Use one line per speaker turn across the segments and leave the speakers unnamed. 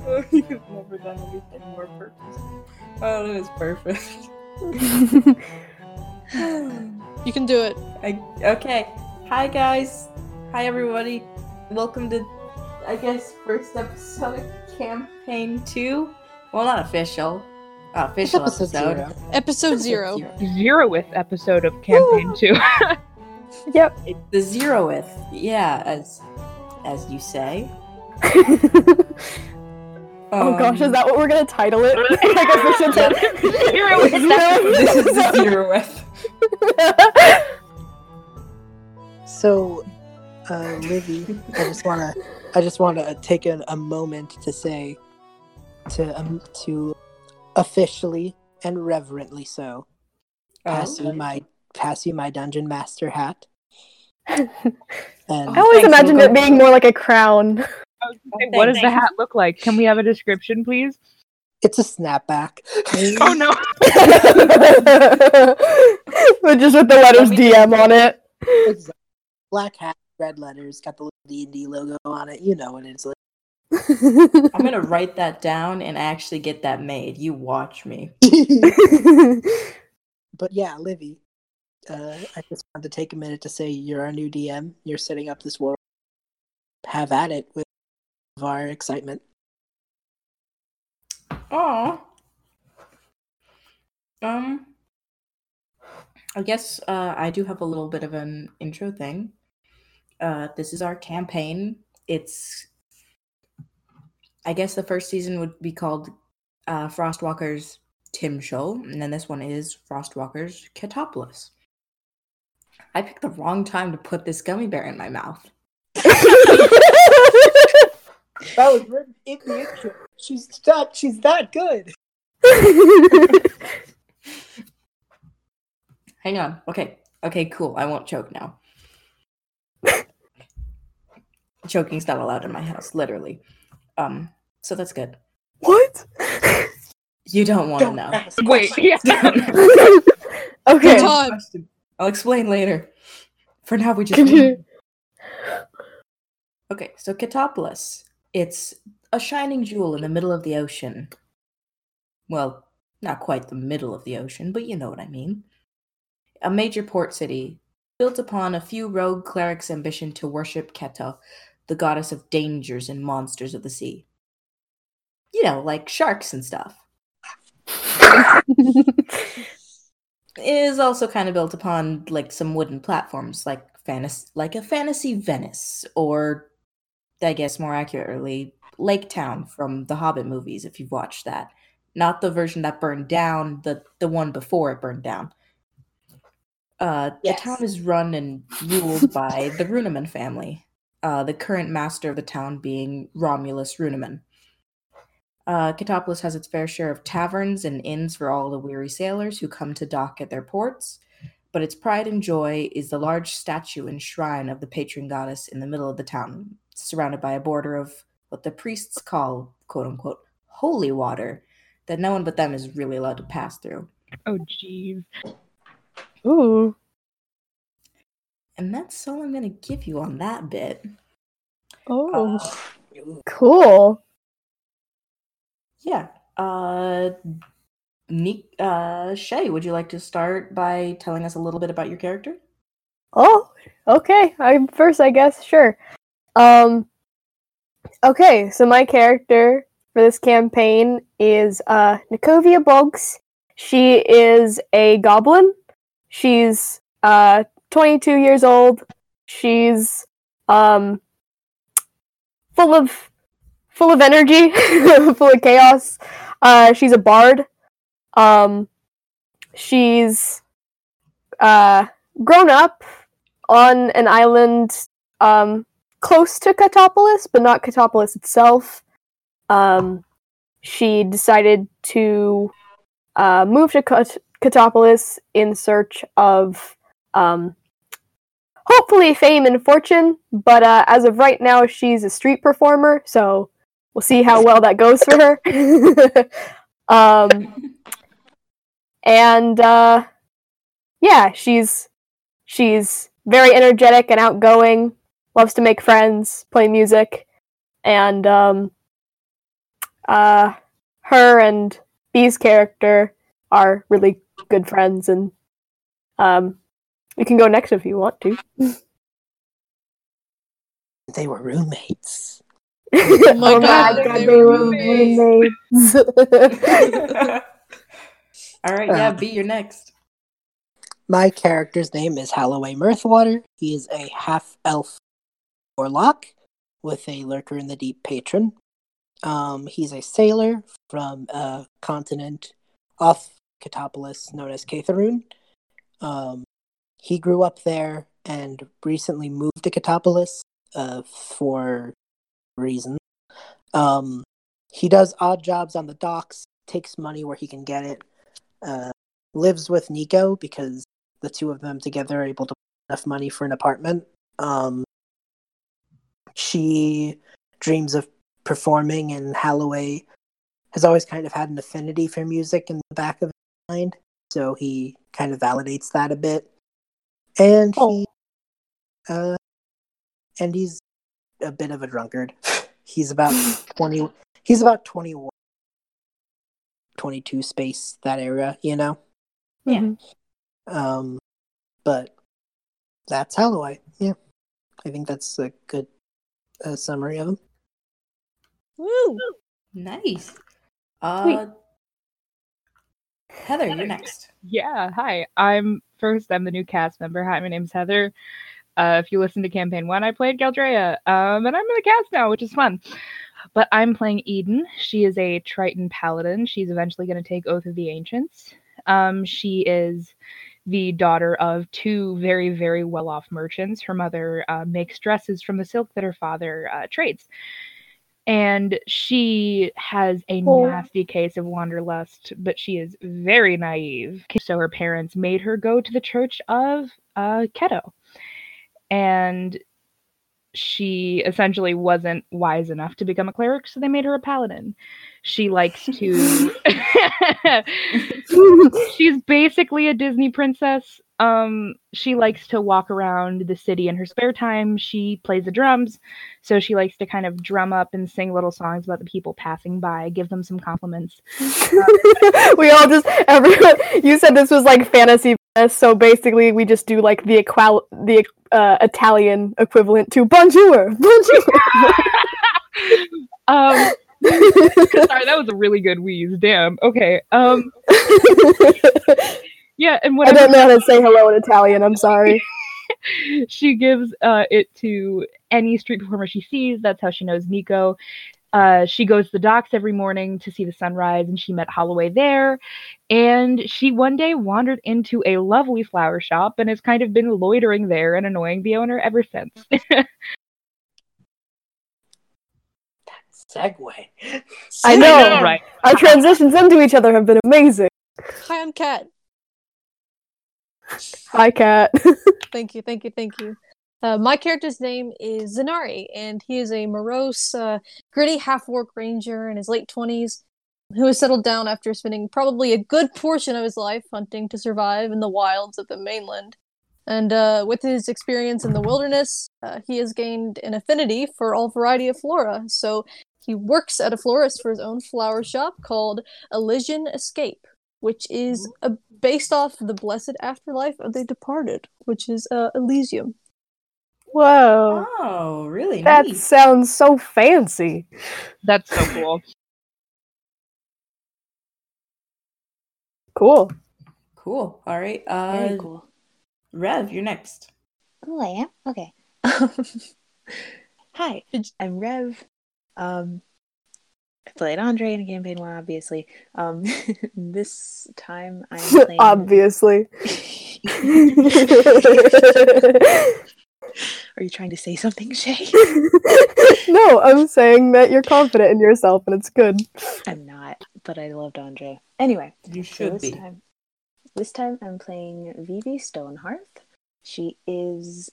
You've never done anything more purpose. Oh, that is perfect.
You can do it.
I, okay. Hi guys. Hi everybody. Welcome to, I guess, first episode of campaign two. Well, not official. Uh, official
episode
episode.
zero.
Episode zero.
zeroth episode of campaign two.
Yep.
The zeroth. Yeah, as as you say.
Oh gosh, is
Um,
that what we're gonna title it? like official title?
This is the zeroth.
So, uh, Livy, I just wanna, I just wanna take a, a moment to say, to um, to officially and reverently so pass you my pass you my dungeon master hat. And
I always imagined it being more like a crown.
What does the hat look like? Can we have a description, please?
it's a snapback.
Oh no!
but just with the letters DM on it.
Exactly. Black hat, red letters, got the little D and D logo on it. You know what it's like.
I'm gonna write that down and actually get that made. You watch me.
but yeah, Livy, uh, I just wanted to take a minute to say you're our new DM. You're setting up this world. Have at it with our excitement.
Oh. Um. I guess uh, I do have a little bit of an intro thing. Uh, this is our campaign. It's. I guess the first season would be called uh, Frostwalker's Tim Show, and then this one is Frostwalker's Catopolis. I picked the wrong time to put this gummy bear in my mouth.
That was written in the intro. She's that. She's that good.
Hang on. Okay. Okay, cool. I won't choke now. Choking's not allowed in my house, literally. Um, so that's good.
what?
You don't want to know.
Wait, yeah.
okay.
Todd.
I'll explain later. For now, we just. Okay, so Catopolis. It's a shining jewel in the middle of the ocean. Well, not quite the middle of the ocean, but you know what I mean. A major port city built upon a few rogue clerics' ambition to worship Keto, the goddess of dangers and monsters of the sea. You know, like sharks and stuff. It is also kind of built upon like some wooden platforms, like fantasy, like a fantasy Venice, or I guess more accurately, Lake Town from the Hobbit movies. If you've watched that, not the version that burned down, the the one before it burned down. Uh,
Yes.
The town is run and ruled by the Runeman family. Uh, the current master of the town being Romulus Runeman. Uh, Catopolis has its fair share of taverns and inns for all the weary sailors who come to dock at their ports, but its pride and joy is the large statue and shrine of the patron goddess in the middle of the town, surrounded by a border of what the priests call, quote unquote, holy water that no one but them is really allowed to pass through.
Oh jeez.
Ooh.
And that's all I'm going to give you on that bit.
Oh.
Ooh.
Cool.
Yeah. Uh, Nick, uh, Shay, would you like to start by telling us a little bit about your character?
Oh, okay. I'm first, I guess. Sure. Um. Okay, so my character for this campaign is uh Nikovia Boggs. She is a goblin. She's uh 22 years old. She's um full of full of energy, full of chaos. Uh, she's a bard. Um, she's uh grown up on an island um, close to Catopolis, but not Catopolis itself. Um, she decided to uh, move to Cat- Catopolis in search of um, hopefully fame and fortune. But uh, as of right now, she's a street performer, so we'll see how well that goes for her. um, and uh, yeah, she's she's very energetic and outgoing. Loves to make friends, play music, and um, uh, her and B's character are really good friends, and um, you can go next if you want to.
They were roommates.
Oh my
Oh
God,
God,
they
they
were
were
roommates.
roommates.
All right, yeah,
Uh,
B, you're next.
My character's name is Halloway Mirthwater. He is a half elf warlock with a lurker in the deep patron. Um, he's a sailor from a continent off Catopolis known as Catharoon. Um, he grew up there and recently moved to Catopolis uh, for reasons. Um, he does odd jobs on the docks, takes money where he can get it, uh, lives with Nico because the two of them together are able to enough money for an apartment. Um, she dreams of performing, and Halloway has always kind of had an affinity for music in the back of his mind, so he kind of validates that a bit. And he, uh, and he's a bit of a drunkard. he's about twenty. He's about 21, 22 space that era, you know.
Yeah.
Mhm.
Um, but that's Halloway. Yeah, I think that's a good uh, summary of them.
Woo!
Nice. Uh, Heather, you're next.
Yeah, hi. I'm first. I'm the new cast member. Hi, my name's Heather. Uh, if you listen to campaign one, I played Galdrea, um, and I'm in the cast now, which is fun. But I'm playing Eden. She is a Triton paladin. She's eventually going to take Oath of the Ancients. Um, she is the daughter of two very, very well-off merchants. Her mother uh, makes dresses from the silk that her father uh, trades and she has a
Oh.
nasty case of wanderlust but she is very naive so her parents made her go to the church of uh keto and she essentially wasn't wise enough to become a cleric so they made her a paladin. She likes to she's basically a disney princess. Um she likes to walk around the city in her spare time. She plays the drums so she likes to kind of drum up and sing little songs about the people passing by give them some compliments.
We all just everyone. You said this was like fantasy, so basically we just do like the equal the uh, Italian equivalent to bonjour, bonjour.
um sorry that was a really good wheeze damn okay um yeah and
I don't know how to say hello in Italian. I'm sorry.
she gives uh, it to any street performer she sees. That's how she knows Nico. Uh, she goes to the docks every morning to see the sunrise, and she met Halloway there. And she one day wandered into a lovely flower shop and has kind of been loitering there and annoying the owner ever since.
That segue.
I know.
right?
Our transitions into each other have been amazing.
Hi, I'm Kat.
Hi, Kat.
Thank you, thank you, thank you. Uh, my character's name is Zenari, and he is a morose, uh, gritty half-orc ranger in his late twenties, who has settled down after spending probably a good portion of his life hunting to survive in the wilds of the mainland. And uh, with his experience in the wilderness, uh, he has gained an affinity for all variety of flora. So he works at a florist for his own flower shop called Elysian Escape, which is uh, based off the blessed afterlife of the departed, which is uh, Elysium.
Whoa,
Oh, really?
that
neat.
sounds so fancy.
That's so cool.
Cool.
Cool. All right.
Very
Uh,
cool.
Rev, you're next.
Oh, I am? Okay. Hi, I'm Rev. Um, I played Andre in campaign one, obviously. Um, this time I'm playing.
Obviously.
Are you trying to say something, Shay?
no, I'm saying that you're confident in yourself and it's good.
I'm not, but I loved Andre. Anyway,
You
so
should
this
be.
time, this time I'm playing Vivi Stonehearth. She is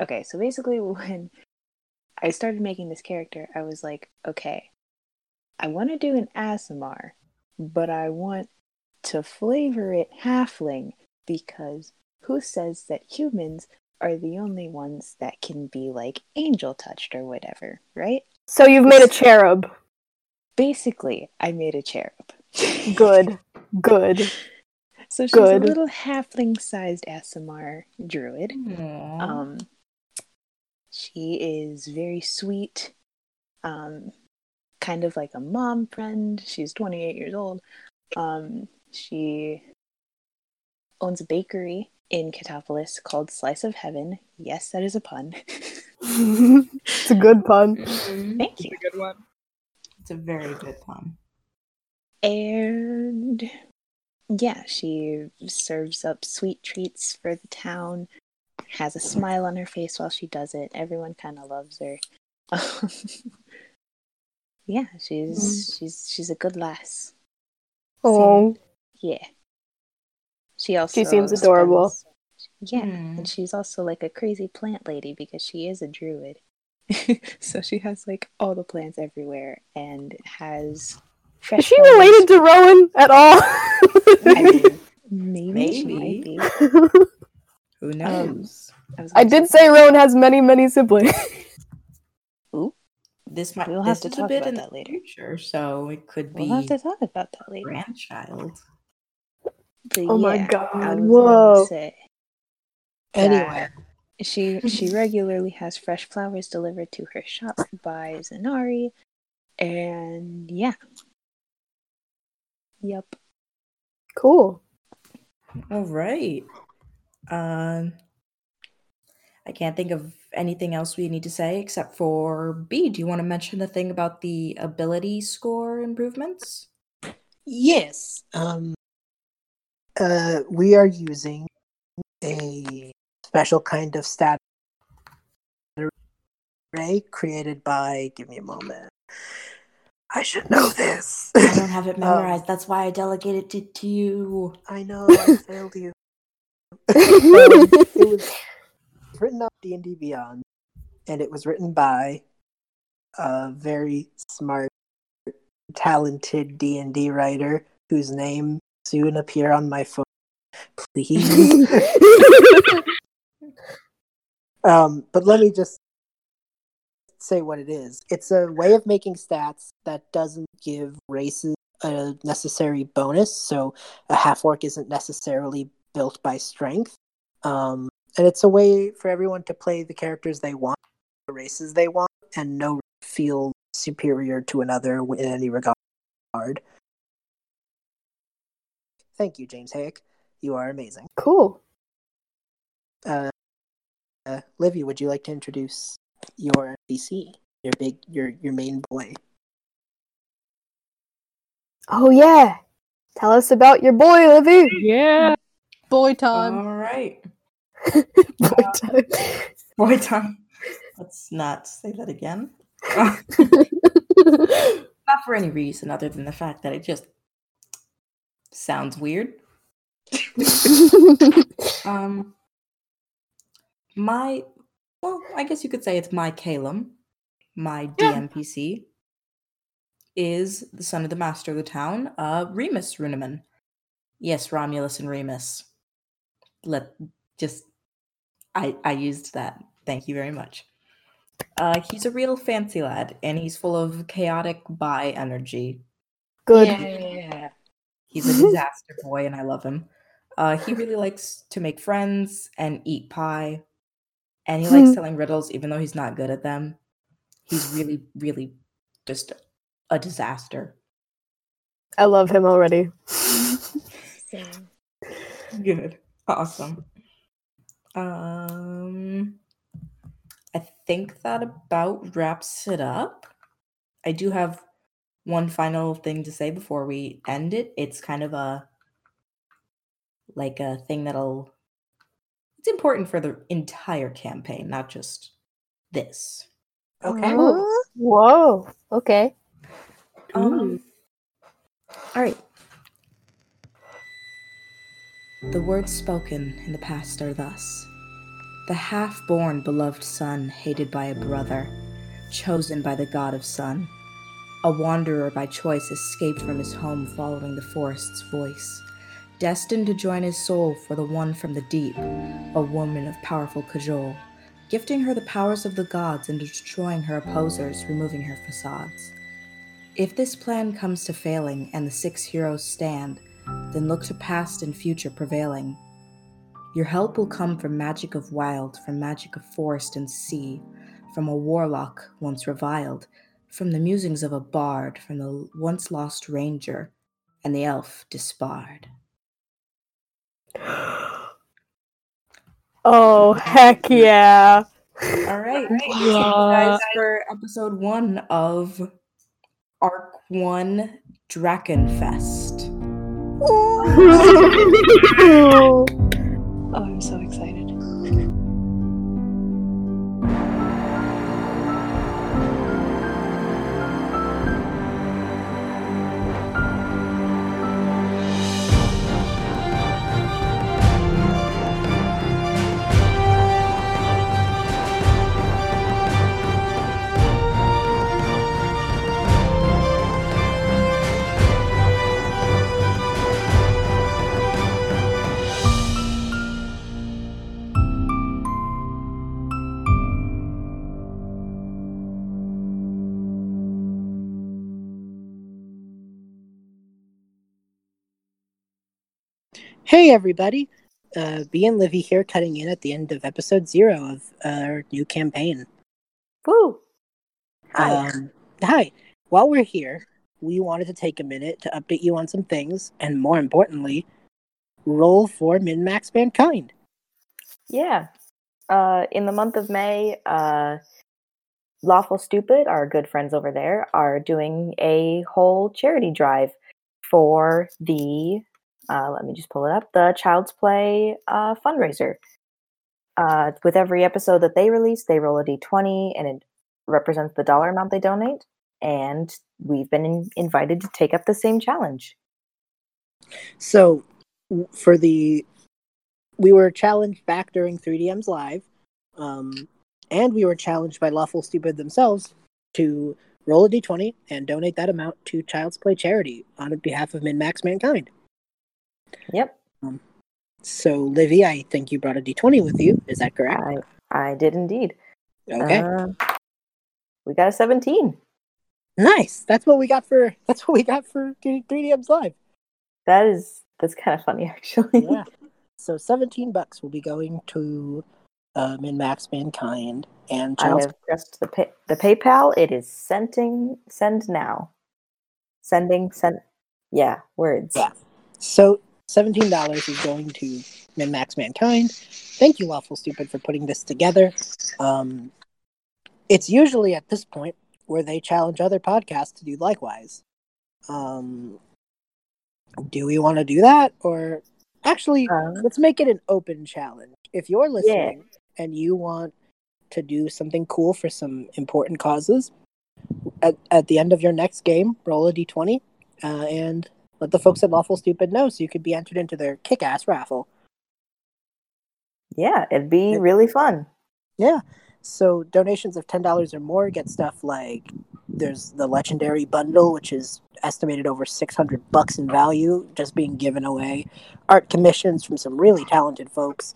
okay. So basically, when I started making this character, I was like, okay, I want to do an aasimar, but I want to flavor it halfling because who says that humans are the only ones that can be like angel touched or whatever, right?
So you've made a cherub.
basically, I made a cherub.
Good. Good.
So she's
Good.
a little halfling-sized aasimar druid.
Aw.
Um, she is very sweet, um, kind of like a mom friend. She's 28 years old. Um, she owns a bakery in Catopolis called Slice of Heaven. Yes, that is a pun.
it's a good pun.
Mhm.
Thank
It's
you.
It's a good one.
It's a very good pun.
And yeah, she serves up sweet treats for the town. Has a smile on her face while she does it. Everyone kind of loves her. yeah, she's she's she's a good lass.
Oh,
Yeah. She also she
seems adorable.
spends- Yeah,
Hmm.
and she's also like a crazy plant lady because she is a druid. so she has like all the plants everywhere and has fresh
is she
flowers.
related to Rowan at all?
I mean, maybe, she might
Maybe.
be.
Who knows?
was
I
gonna
did say Rowan has many, many siblings.
this might.
We'll
this
have to talk
a bit
about
in
that later.
future, so it could be
We'll have to talk about that later.
grandchild.
But
Oh my God,
I was
whoa.
Anyway,
she she regularly has fresh flowers delivered to her shop by Zenari, and yeah, yep.
cool.
All right. Um, I can't think of anything else we need to say except for B. Do you want to mention the thing about the ability score improvements?
yes. Um, uh, we are using a special kind of stat array created by. Give me a moment. I should know this.
I don't have it
Um,
memorized. That's why I delegated it to you.
I know I failed you. Um, it was written on D and D Beyond, and it was written by a very smart, talented D and D writer whose name soon appear on my phone. Please. um, but let me just say what it is. It's a way of making stats that doesn't give races a necessary bonus. So a half orc isn't necessarily built by strength. Um, and it's a way for everyone to play the characters they want, the races they want, and no feel superior to another in any regard. Thank you, James Hayek. You are amazing.
cool.
Uh, uh, Livy, would you like to introduce your NPC, your big, your your main boy?
Oh yeah. Tell us about your boy, Livy.
Yeah.
Boy time.
All right.
Boy time.
Boy time. Let's not say that again. not for any reason other than the fact that it just sounds weird. Um, my, well, I guess you could say it's my Calum, my
Yeah.
DMPC, is the son of the master of the town, uh, Remus Runeman. Yes, Romulus and Remus. Let just, I I used that. Thank you very much. Uh, he's a real fancy lad, and he's full of chaotic bi energy.
Good.
Yeah.
He's a disaster boy, and I love him. Uh, he really likes to make friends and eat pie, and he likes telling riddles, even though he's not good at them. He's really, really just a disaster.
I love him already.
Same.
Good, awesome. Um, I think that about wraps it up. I do have one final thing to say before we end it. It's kind of a like a thing that'll it's important for the entire campaign, not just this.
Okay.
Oh. Whoa. Okay.
Um, all right. The words spoken in the past are thus The half born beloved son, hated by a brother, chosen by the god of sun. A wanderer by choice escaped from his home following the forest's voice. Destined to join his soul for the one from the deep, a woman of powerful cajole, gifting her the powers of the gods and destroying her opposers, removing her facades. If this plan comes to failing and the six heroes stand, then look to past and future prevailing. Your help will come from magic of wild, from magic of forest and sea, from a warlock once reviled, from the musings of a bard, from the once lost ranger, and the elf disbarred.
Oh heck yeah!
All right,
Great.
thank you guys for episode one of Arc One Drakenfest.
Oh, I'm so excited.
Hey everybody, uh, B and Livy here, cutting in at the end of episode zero of our new campaign.
Woo! Hi.
Um, hi. While we're here, we wanted to take a minute to update you on some things, and more importantly, roll for min max mankind.
Yeah. Uh, in the month of May, uh, Lawful Stupid, our good friends over there, are doing a whole charity drive for the, uh, let me just pull it up, the Child's Play uh, fundraiser. Uh, with every episode that they release, they roll a d20 and it represents the dollar amount they donate. And we've been in- invited to take up the same challenge.
So, for the, we were challenged back during 3DM's live, um, and we were challenged by Lawful Stupid themselves to roll a d20 and donate that amount to Child's Play charity on behalf of min max mankind.
Yep.
So, Livy, I think you brought a d20 with you. Is that correct?
I, I did indeed.
Okay.
Uh, we got a 17.
Nice. That's what we got for. That's what we got for 3DM's live.
That is that's kind of funny actually.
Yeah. so 17 bucks will be going to uh, Min Max Mankind and
I have pressed the pay- the PayPal. It is sending send now. Sending send yeah, words.
Yeah. So $17 is going to Min Max Mankind. Thank you, Lawful Stupid, for putting this together. Um, it's usually at this point where they challenge other podcasts to do likewise. Um, do we want to do that? Or actually,
Um,
let's make it an open challenge. If you're listening and you want to do something cool for some important causes, at, at the end of your next game, roll a d20 uh, and let the folks at Lawful Stupid know so you could be entered into their kick ass raffle.
yeah, it'd be
Yeah.
really fun.
Yeah. So donations of ten dollars or more get stuff like there's the legendary bundle, which is estimated over six hundred bucks in value, just being given away. Art commissions from some really talented folks.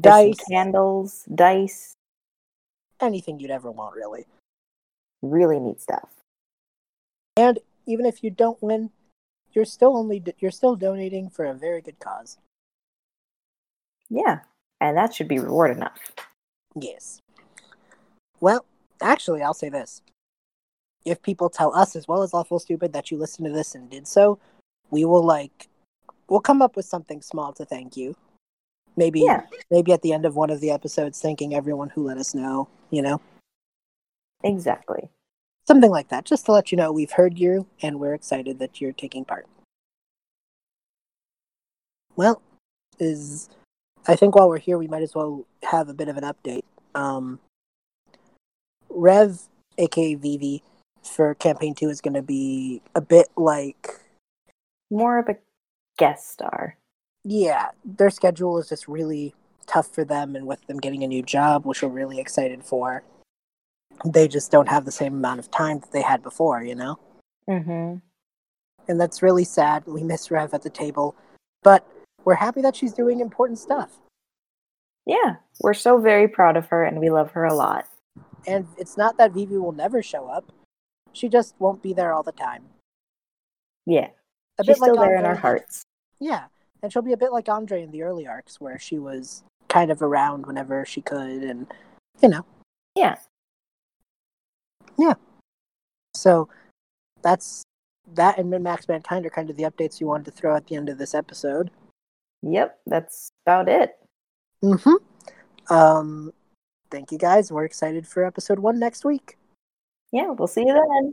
Dice,
candles, dice,
anything you'd ever want, really.
really neat stuff.
And even if you don't win, you're still only you're still donating for a very good cause.
Yeah. And that should be reward enough.
Yes. Well, actually, I'll say this. If people tell us as well as Lawful Stupid that you listened to this and did so, we will like we'll come up with something small to thank you. Maybe
Yeah.
maybe at the end of one of the episodes thanking everyone who let us know, you know.
Exactly.
Something like that, just to let you know we've heard you and we're excited that you're taking part. Well, is I think while we're here we might as well have a bit of an update. Um Rev, aka Vivi, for campaign two is gonna be a bit like
More of a guest star.
yeah, their schedule is just really tough for them, and with them getting a new job, which we're really excited for, they just don't have the same amount of time that they had before, you know?
Mm-hmm.
And that's really sad. We miss Rev at the table, but we're happy that she's doing important stuff.
Yeah. We're so very proud of her and we love her a lot.
And it's not that Vivi will never show up. She just won't be there all the time.
Yeah.
A
She's
bit like
still there in our hearts.
Yeah, and she'll be a bit like Andre in the early arcs, where she was kind of around whenever she could, and you know.
Yeah.
Yeah. So that's that, and Max Mankind are kind of the updates you wanted to throw at the end of this episode.
Yep, that's about it.
Mm-hmm. Um, thank you guys. We're excited for episode one next week.
Yeah, we'll see you then.